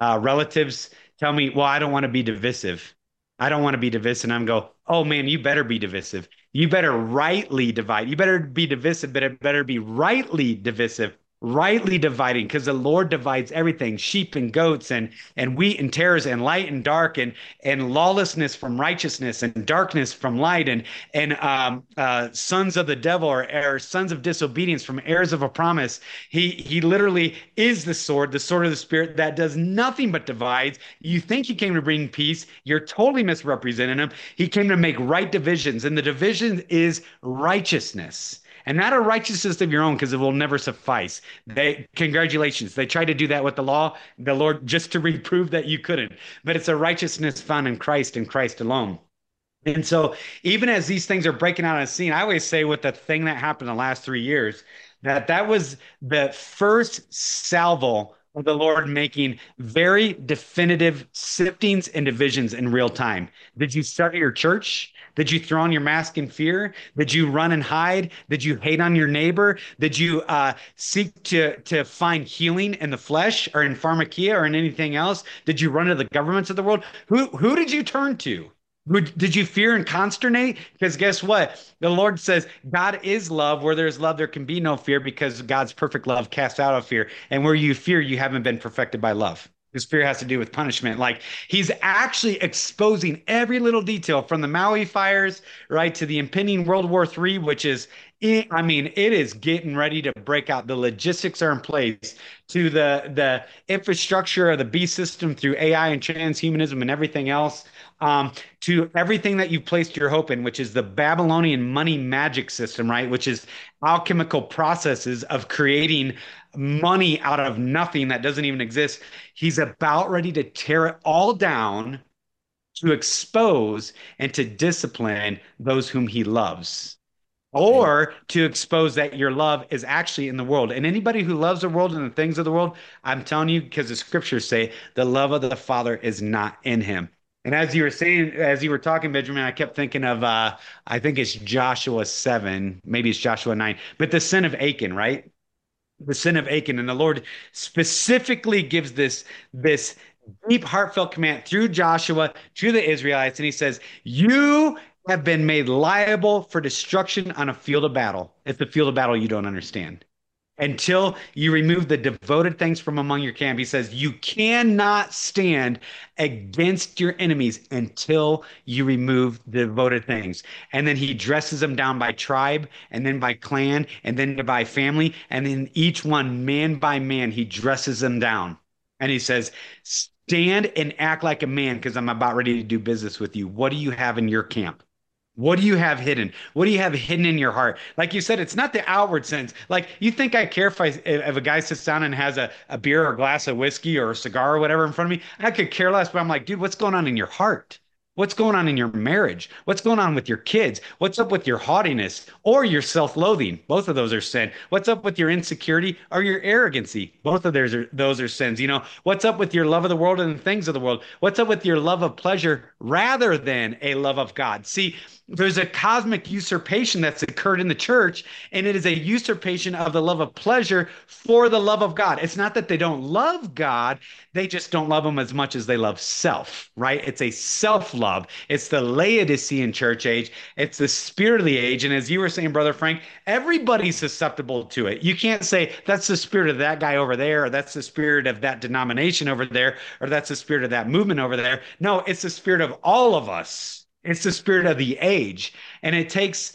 uh, relatives tell me, well, I don't want to be divisive. I don't want to be divisive. And I'm go, oh man, you better be divisive. You better rightly divide. You better be divisive, but it better be rightly divisive rightly dividing because the lord divides everything sheep and goats and and wheat and tares and light and dark and and lawlessness from righteousness and darkness from light and and um, uh, sons of the devil or, or sons of disobedience from heirs of a promise. He he literally is the sword the sword of the spirit that does nothing but divides. You think he came to bring peace. You're totally misrepresenting him. He came to make right divisions and the division is righteousness and not a righteousness of your own because it will never suffice. They congratulations. They tried to do that with the law, the Lord just to [laughs] reprove that you couldn't. But it's a righteousness found in Christ and Christ alone. And so even as these things are breaking out on the scene, I always say with the thing that happened the last three years, that that was the first salvo of the Lord making very definitive siftings and divisions in real time. Did you start your church? Did you throw on your mask in fear? Did you run and hide? Did you hate on your neighbor? Did you uh, seek to, to find healing in the flesh or in pharmakeia or in anything else? Did you run to the governments of the world? Who, who did you turn to? Did you fear and consternate? Because guess what? The Lord says God is love. Where there's love, there can be no fear because God's perfect love casts out of fear. And where you fear, you haven't been perfected by love. Because fear has to do with punishment. Like he's actually exposing every little detail from the Maui fires, right, to the impending World War III, which is, I mean, it is getting ready to break out. The logistics are in place to the the infrastructure of the B system through AI and transhumanism and everything else um, to everything that you've placed your hope in, which is the Babylonian money magic system, right? Which is alchemical processes of creating money out of nothing that doesn't even exist. He's about ready to tear it all down to expose and to discipline those whom he loves or to expose that your love is actually in the world. And anybody who loves the world and the things of the world, I'm telling you, because the scriptures say the love of the Father is not in him. And as you were saying, as you were talking, Benjamin, I kept thinking of, uh, I think it's Joshua 7, maybe it's Joshua 9, but the sin of Achan, right? The sin of Achan. And the Lord specifically gives this, this deep, heartfelt command through Joshua to the Israelites. And he says, You have been made liable for destruction on a field of battle. It's the field of battle you don't understand until you remove the devoted things from among your camp. He says, You cannot stand against your enemies until you remove the devoted things. And then he dresses them down by tribe, and then by clan, and then by family. And then each one, man by man, he dresses them down. And he says, Stand and act like a man because I'm about ready to do business with you. What do you have in your camp? What do you have hidden? What do you have hidden in your heart? Like you said, it's not the outward sense. Like you think I care if I if a guy sits down and has a, a beer or a glass of whiskey or a cigar or whatever in front of me. I could care less, but I'm like, dude, what's going on in your heart? What's going on in your marriage? What's going on with your kids? What's up with your haughtiness or your self loathing? Both of those are sin. What's up with your insecurity or your arrogancy? Both of those are, those are sins. You know, what's up with your love of the world and the things of the world? What's up with your love of pleasure rather than a love of God? See, there's a cosmic usurpation that's occurred in the church, and it is a usurpation of the love of pleasure for the love of God. It's not that they don't love God, they just don't love Him as much as they love self, right? It's a self love. It's the Laodicean church age, it's the spirit of the age. And as you were saying, Brother Frank, everybody's susceptible to it. You can't say that's the spirit of that guy over there, or that's the spirit of that denomination over there, or that's the spirit of that movement over there. No, it's the spirit of all of us it's the spirit of the age. And it takes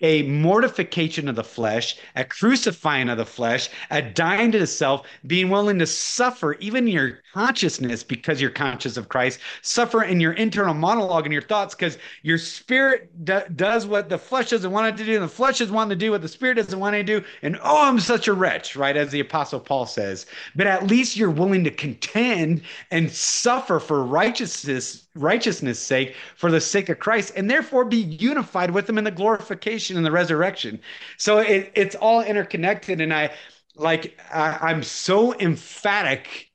a mortification of the flesh, a crucifying of the flesh, a dying to the self, being willing to suffer even your consciousness because you're conscious of Christ, suffer in your internal monologue and your thoughts because your spirit d- does what the flesh doesn't want it to do, and the flesh is wanting to do what the spirit doesn't want it to do. And oh, I'm such a wretch, right? As the apostle Paul says. But at least you're willing to contend and suffer for righteousness righteousness sake for the sake of Christ and therefore be unified with him in the glorification and the resurrection. So it, it's all interconnected. And I like, I, I'm so emphatic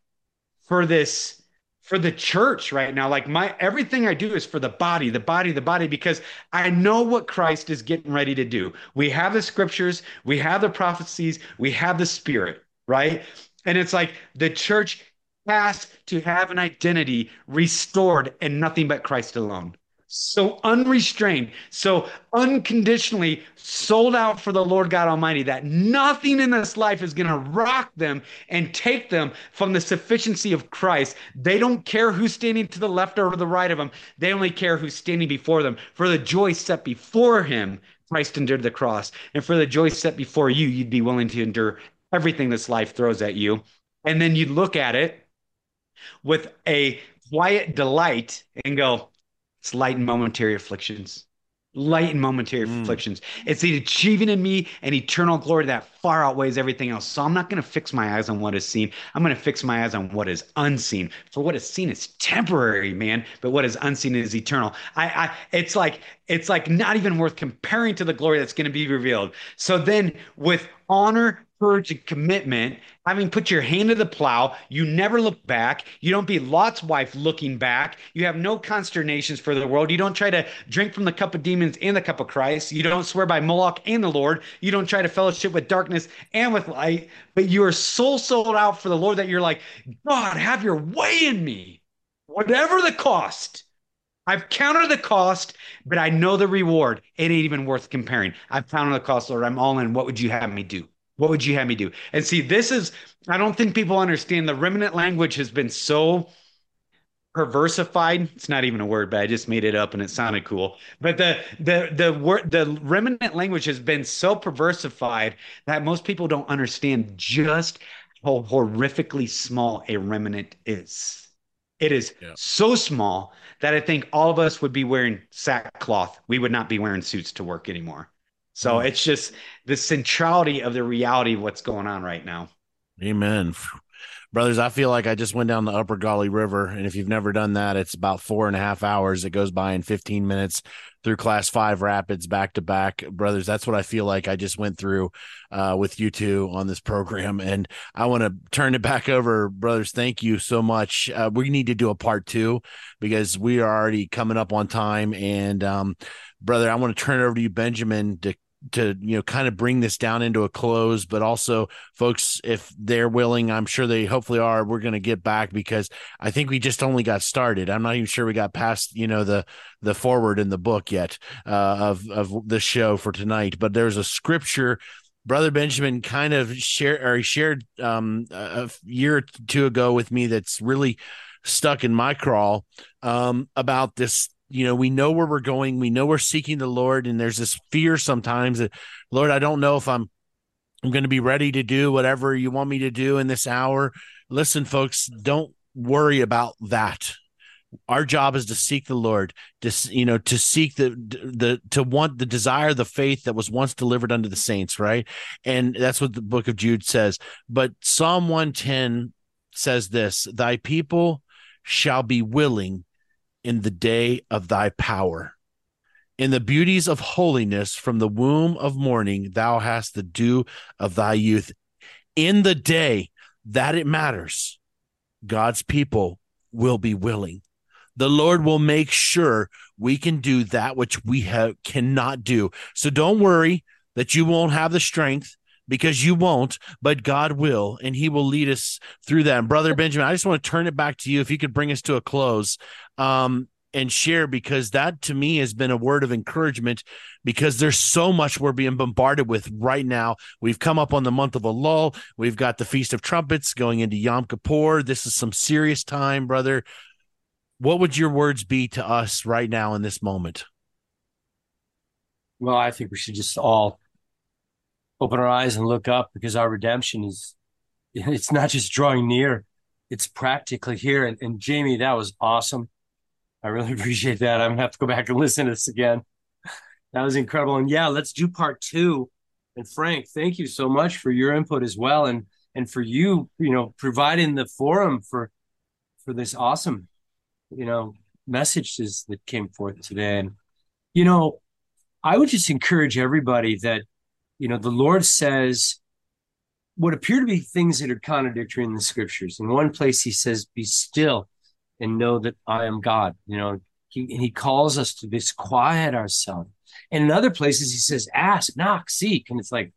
for this for the church right now like my everything i do is for the body the body the body because i know what christ is getting ready to do we have the scriptures we have the prophecies we have the spirit right and it's like the church has to have an identity restored and nothing but Christ alone. So unrestrained, so unconditionally sold out for the Lord God Almighty that nothing in this life is going to rock them and take them from the sufficiency of Christ. They don't care who's standing to the left or the right of them. They only care who's standing before them. For the joy set before him, Christ endured the cross. And for the joy set before you, you'd be willing to endure everything this life throws at you. And then you'd look at it with a quiet delight and go, it's light and momentary afflictions. Light and momentary mm. afflictions. It's the achieving in me an eternal glory that far outweighs everything else. So I'm not going to fix my eyes on what is seen. I'm going to fix my eyes on what is unseen. For what is seen is temporary, man, but what is unseen is eternal. I, I it's like it's like not even worth comparing to the glory that's going to be revealed. So then with honor courage and commitment, having put your hand to the plow, you never look back. You don't be Lot's wife looking back. You have no consternations for the world. You don't try to drink from the cup of demons and the cup of Christ. You don't swear by Moloch and the Lord. You don't try to fellowship with darkness and with light, but you are so sold out for the Lord that you're like, God, have your way in me, whatever the cost. I've counted the cost, but I know the reward. It ain't even worth comparing. I've counted the cost, Lord. I'm all in. What would you have me do? What would you have me do? And see, this is, I don't think people understand the remnant language has been so perversified. It's not even a word, but I just made it up and it sounded cool. But the the the word the remnant language has been so perversified that most people don't understand just how horrifically small a remnant is. It is yeah. so small that I think all of us would be wearing sackcloth. We would not be wearing suits to work anymore. So mm. it's just the centrality of the reality of what's going on right now. Amen. Brothers, I feel like I just went down the Upper Gauley River. And if you've never done that, it's about four and a half hours. It goes by in 15 minutes through class five rapids back to back. Brothers, that's what I feel like I just went through uh, with you two on this program. And I want to turn it back over. Brothers, thank you so much. Uh, we need to do a part two because we are already coming up on time. And um, brother, I want to turn it over to you, Benjamin, to to you know kind of bring this down into a close but also folks if they're willing i'm sure they hopefully are we're going to get back because i think we just only got started. I'm not even sure we got past you know the the forward in the book yet uh, of of the show for tonight. But there's a scripture brother benjamin kind of shared or shared um, a year or two ago with me that's really stuck in my crawl um, about this you know we know where we're going. We know we're seeking the lord and there's this fear sometimes that lord i don't know if i'm i'm going to be ready to do whatever you want me to do in this hour. Listen folks don't worry about that. Our job is to seek the lord to you know to seek the the to want the desire the faith that was once delivered unto the saints right? And that's what the book of jude says. But psalm 110 says this thy people shall be willing in the day of thy power. In the beauties of holiness from the womb of morning, thou hast the dew of thy youth. In the day that it matters, God's people will be willing. The Lord will make sure we can do that which we have, cannot do. So don't worry that you won't have the strength because you won't, but God will, and He will lead us through that. And Brother Benjamin, I just want to turn it back to you. If you could bring us to a close um, and share, because that to me has been a word of encouragement because there's so much we're being bombarded with right now. We've come up on the month of Elul. We've got the Feast of Trumpets going into Yom Kippur. This is some serious time, brother. What would your words be to us right now in this moment? Well, I think we should just all open our eyes and look up because our redemption is [laughs] it's not just drawing near, it's practically here. And, and Jamie, that was awesome. I really [laughs] appreciate that. I'm gonna have to go back and listen to this again. That was incredible. And yeah, let's do part two. And Frank, thank you so much for your input as well. And and for you, you know, providing the forum for for this awesome, you know, messages that came forth today. And you know, I would just encourage everybody that, you know, the Lord says what appear to be things that are contradictory in the scriptures. In one place, he says, Be still and know that I am God. You know, he, he calls us to disquiet ourselves. And in other places, he says, Ask, knock, seek. And it's like,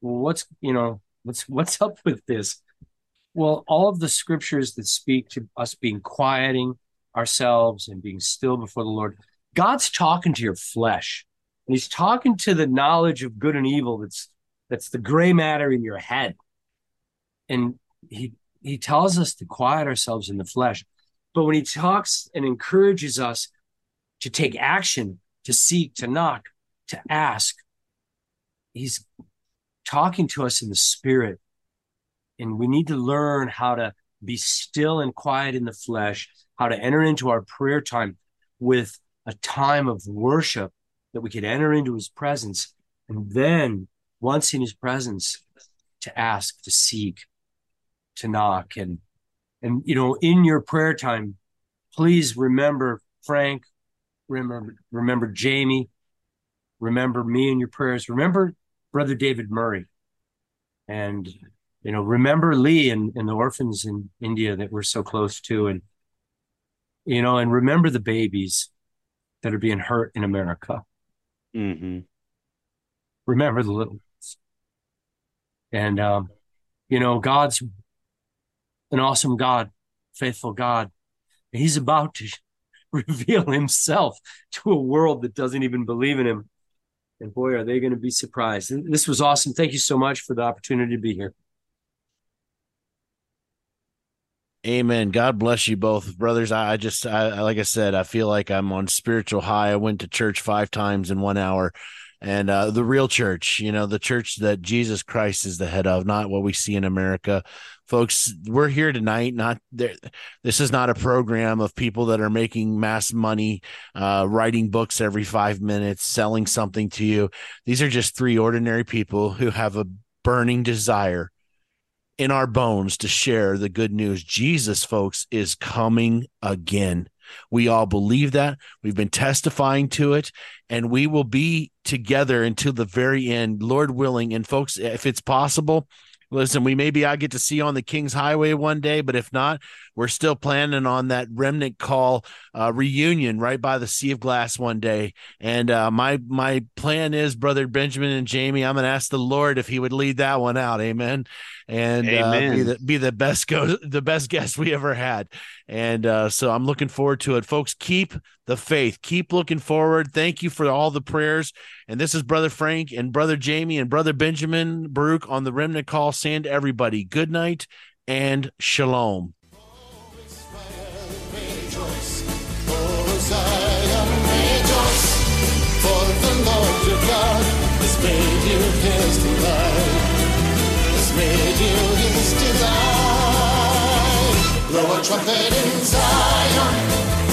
well, what's, you know, what's, what's up with this? Well, all of the scriptures that speak to us being quieting ourselves and being still before the Lord, God's talking to your flesh and he's talking to the knowledge of good and evil that's that's the gray matter in your head. And he he tells us to quiet ourselves in the flesh. But when he talks and encourages us to take action to seek to knock to ask he's talking to us in the spirit. And we need to learn how to be still and quiet in the flesh how to enter into our prayer time with a time of worship that we could enter into his presence. And then once in his presence to ask to seek to knock. And and you know in your prayer time please remember frank remember remember jamie remember me in your prayers remember brother david murray. And you know remember lee and, and the orphans in india that we're so close to. And you know and remember the babies that are being hurt in america Mm-hmm. remember the little ones. And um, you know, God's an awesome God, faithful God. He's about to [laughs] reveal himself to a world that doesn't even believe in him. And boy, are they going to be surprised. And this was awesome. Thank you so much for the opportunity to be here. Amen. God bless you both, brothers. I, I just, I, like I said, I feel like I'm on spiritual high. I went to church five times in one hour, and uh, the real church, you know, the church that Jesus Christ is the head of, not what we see in America. Folks, we're here tonight. Not there. This is not a program of people that are making mass money, uh, writing books every five minutes, selling something to you. These are just three ordinary people who have a burning desire in our bones to share the good news. Jesus, folks, is coming again. We all believe that. We've been testifying to it, and we will be together until the very end, Lord willing. And, folks, if it's possible, listen, we maybe I get to see you on the King's Highway one day, but if not, we're still planning on that remnant call uh, reunion right by the Sea of Glass one day. And uh, my my plan is, brother Benjamin and Jamie, I'm going to ask the Lord if He would lead that one out. Amen. And Amen. Uh, be the be the best go the best guest we ever had. And uh, so I'm looking forward to it, folks. Keep the faith. Keep looking forward. Thank you for all the prayers. And this is Brother Frank and Brother Jamie and Brother Benjamin Baruch on the remnant call. Send everybody good night and shalom. Made you his delight, made you his. Blow a trumpet in Zion,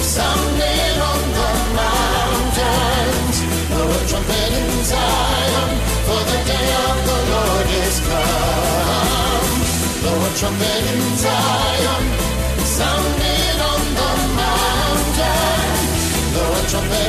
sound it on the mountains. Blow a trumpet in Zion, for the day of the Lord is come. Blow a trumpet in Zion, on the mountain. Blow a trumpet